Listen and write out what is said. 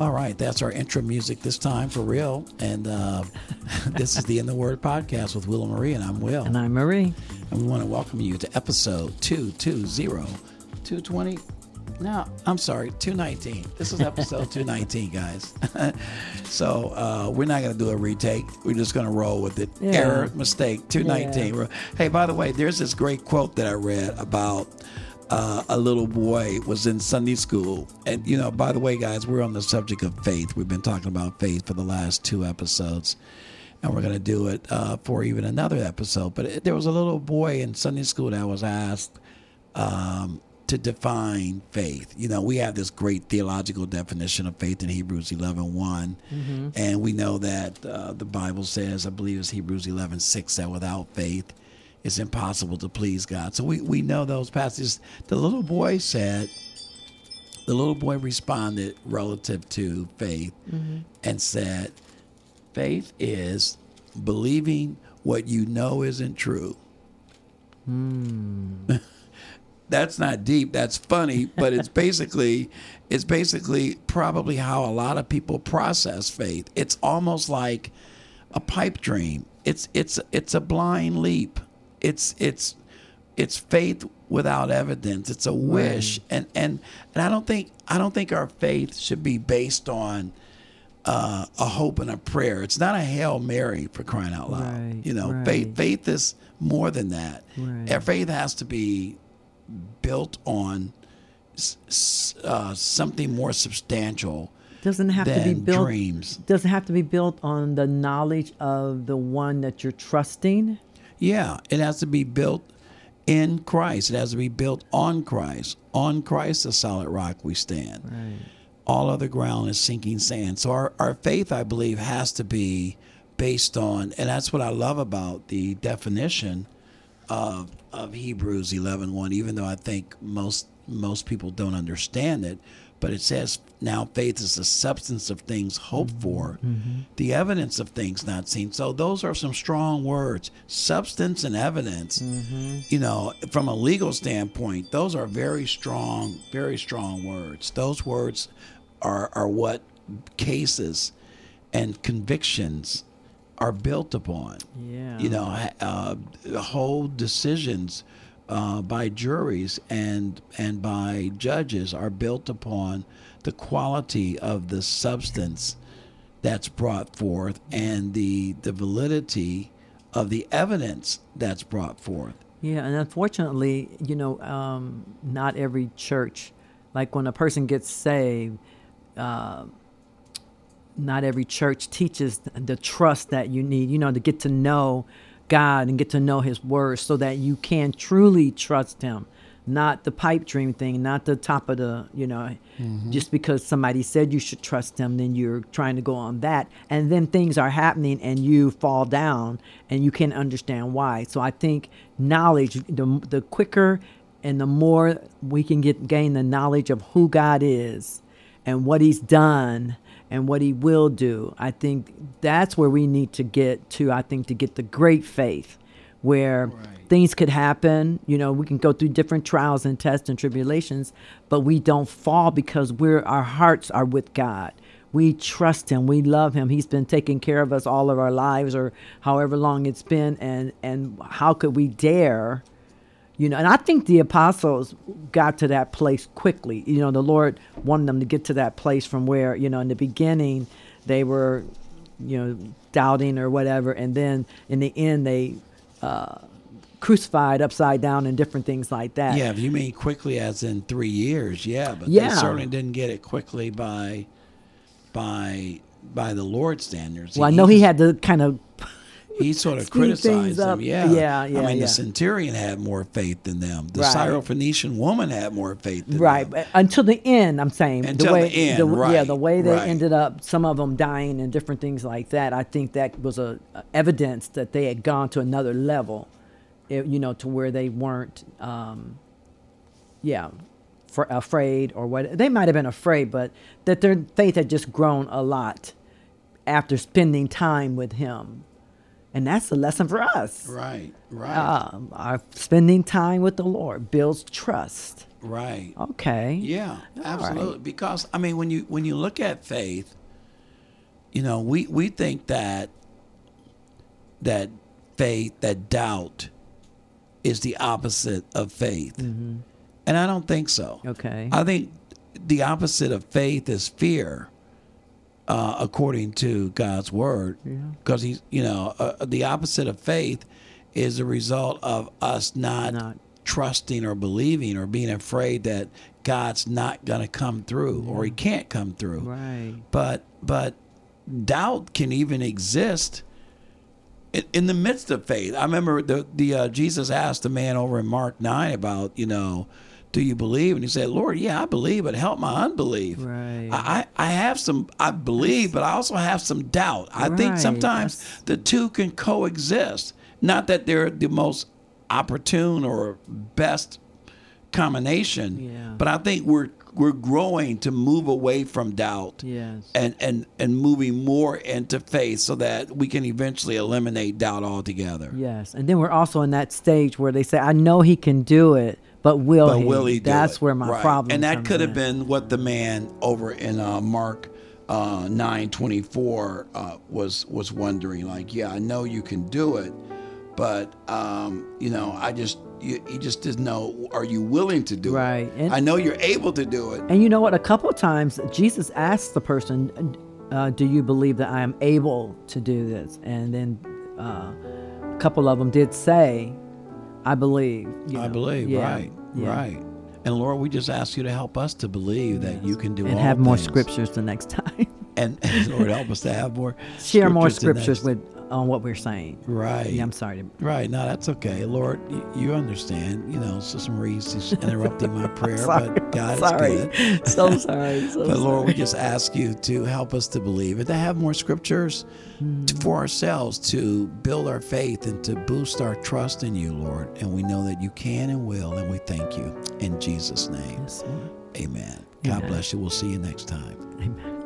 All right, that's our intro music this time for real. And uh, this is the In the Word podcast with Will and Marie, and I'm Will. And I'm Marie. And we want to welcome you to episode 220, 220. No, I'm sorry, 219. This is episode 219, guys. so uh, we're not going to do a retake. We're just going to roll with it. Yeah. Error, mistake, 219. Yeah. Hey, by the way, there's this great quote that I read about uh, a little boy was in Sunday school. And, you know, by the way, guys, we're on the subject of faith. We've been talking about faith for the last two episodes. And we're going to do it uh, for even another episode. But it, there was a little boy in Sunday school that was asked um, to define faith. You know, we have this great theological definition of faith in Hebrews 11 1. And we know that uh, the Bible says, I believe it's Hebrews 11 6, that without faith, it's impossible to please God. So we, we know those passages. The little boy said, the little boy responded relative to faith mm-hmm. and said, faith is believing what you know isn't true. Hmm. that's not deep that's funny but it's basically it's basically probably how a lot of people process faith it's almost like a pipe dream it's it's it's a blind leap it's it's it's faith without evidence it's a wish and and and i don't think i don't think our faith should be based on uh, a hope and a prayer. It's not a hail mary for crying out loud. Right, you know, right. faith faith is more than that. Right. Our faith has to be built on uh, something more substantial Doesn't have to be built. dreams. Doesn't have to be built on the knowledge of the one that you're trusting. Yeah, it has to be built in Christ. It has to be built on Christ. On Christ, the solid rock we stand. Right. all other ground is sinking sand. So our, our faith, I believe, has to be based on, and that's what I love about the definition of of Hebrews 11:1, even though I think most most people don't understand it, but it says now faith is the substance of things hoped mm-hmm. for, mm-hmm. the evidence of things not seen. So those are some strong words, substance and evidence. Mm-hmm. You know, from a legal standpoint, those are very strong, very strong words. Those words are are what cases and convictions are built upon Yeah. you know, uh, whole decisions uh, by juries and and by judges are built upon the quality of the substance that's brought forth and the the validity of the evidence that's brought forth. Yeah, and unfortunately, you know, um, not every church, like when a person gets saved, uh, not every church teaches the trust that you need, you know, to get to know God and get to know His Word so that you can truly trust Him. Not the pipe dream thing, not the top of the, you know, mm-hmm. just because somebody said you should trust Him, then you're trying to go on that. And then things are happening and you fall down and you can't understand why. So I think knowledge, the, the quicker and the more we can get gain the knowledge of who God is and what he's done and what he will do. I think that's where we need to get to, I think, to get the great faith where Right. things could happen. You know, we can go through different trials and tests and tribulations, but we don't fall because we're our hearts are with God. We trust him. We love him. He's been taking care of us all of our lives or however long it's been and and how could we dare you know, and I think the apostles got to that place quickly. You know, the Lord wanted them to get to that place from where, you know, in the beginning they were, you know, doubting or whatever, and then in the end they uh, crucified upside down and different things like that. Yeah, if you mean quickly as in three years, yeah, but they certainly didn't get it quickly by by by the Lord standards. Well, I know he had to kind of he sort of criticized them. Yeah, Yeah, yeah, I mean, yeah. the centurion had more faith than them. The Right. Syrophoenician woman had more faith than right until the end. I'm saying Until the way the end, yeah, right, the way they right. ended up, some of them dying and different things like that. I think that was a, a evidence that they had gone to another level, eh, you know, to where they weren't, um, yeah, for, afraid or what. They might have been afraid, but that their faith had just grown a lot after spending time with Him, and that's a lesson for us. Right, right. Um, our spending time with the Lord builds trust. right. Okay. Yeah, All absolutely. right. Because I mean, when you when you look at faith, you know, we we think that that faith, that doubt, is the opposite of faith, and I don't think so. Mm-hmm. Okay. I think the opposite of faith is fear, uh, according to God's word. Because he's, you know, uh, the opposite of faith is a result of us not, Not- trusting or believing or being afraid that God's not going to come through or He can't come through. Right. But but doubt can even exist in, in the midst of faith. I remember the the uh, Jesus asked the man over in Mark nine about you know, do you believe? And he said, Lord, yeah, I believe, but help my unbelief. Right. I, I have some I believe, but I also have some doubt. I think sometimes that's- the two can coexist. Not that they're the most opportune or best combination, Yeah. but I think we're we're growing to move away from doubt Yes. and and and moving more into faith so that we can eventually eliminate doubt altogether. Yes. And then we're also in that stage where they say, I know he can do it, but will But he? will he do That's it? where my Right. problem And that could have been what the man over in uh, Mark uh, nine twenty four uh, was was wondering. Like, yeah, I know you can do it, but um, you know, I just you, he just didn't know. Are you willing to do Right. it? And- I know you're able to do it. And you know what? A couple of times, Jesus asked the person, uh, "Do you believe that I am able to do this?" And then uh, a couple of them did say, "I believe." you I believe. Yeah, Right. yeah. Right. And Lord, we just ask you to help us to believe that you can do And all have more things. scriptures the next time. And, and Lord, help us to have more. Share more scriptures with on what we're saying. Right. Yeah, I'm sorry. To, Right. No, that's okay. Lord, you, understand. You know, Sister Marie's just interrupting my prayer, sorry. but God sorry. is good. so sorry. So But Lord, we just ask you to help us to believe and to have more scriptures to, hmm. for ourselves to build our faith and to boost our trust in you, Lord. And we know that you can and will, and we thank you in Jesus' name. Yes, Lord. Amen. God Amen. bless you. We'll see you next time. Amen.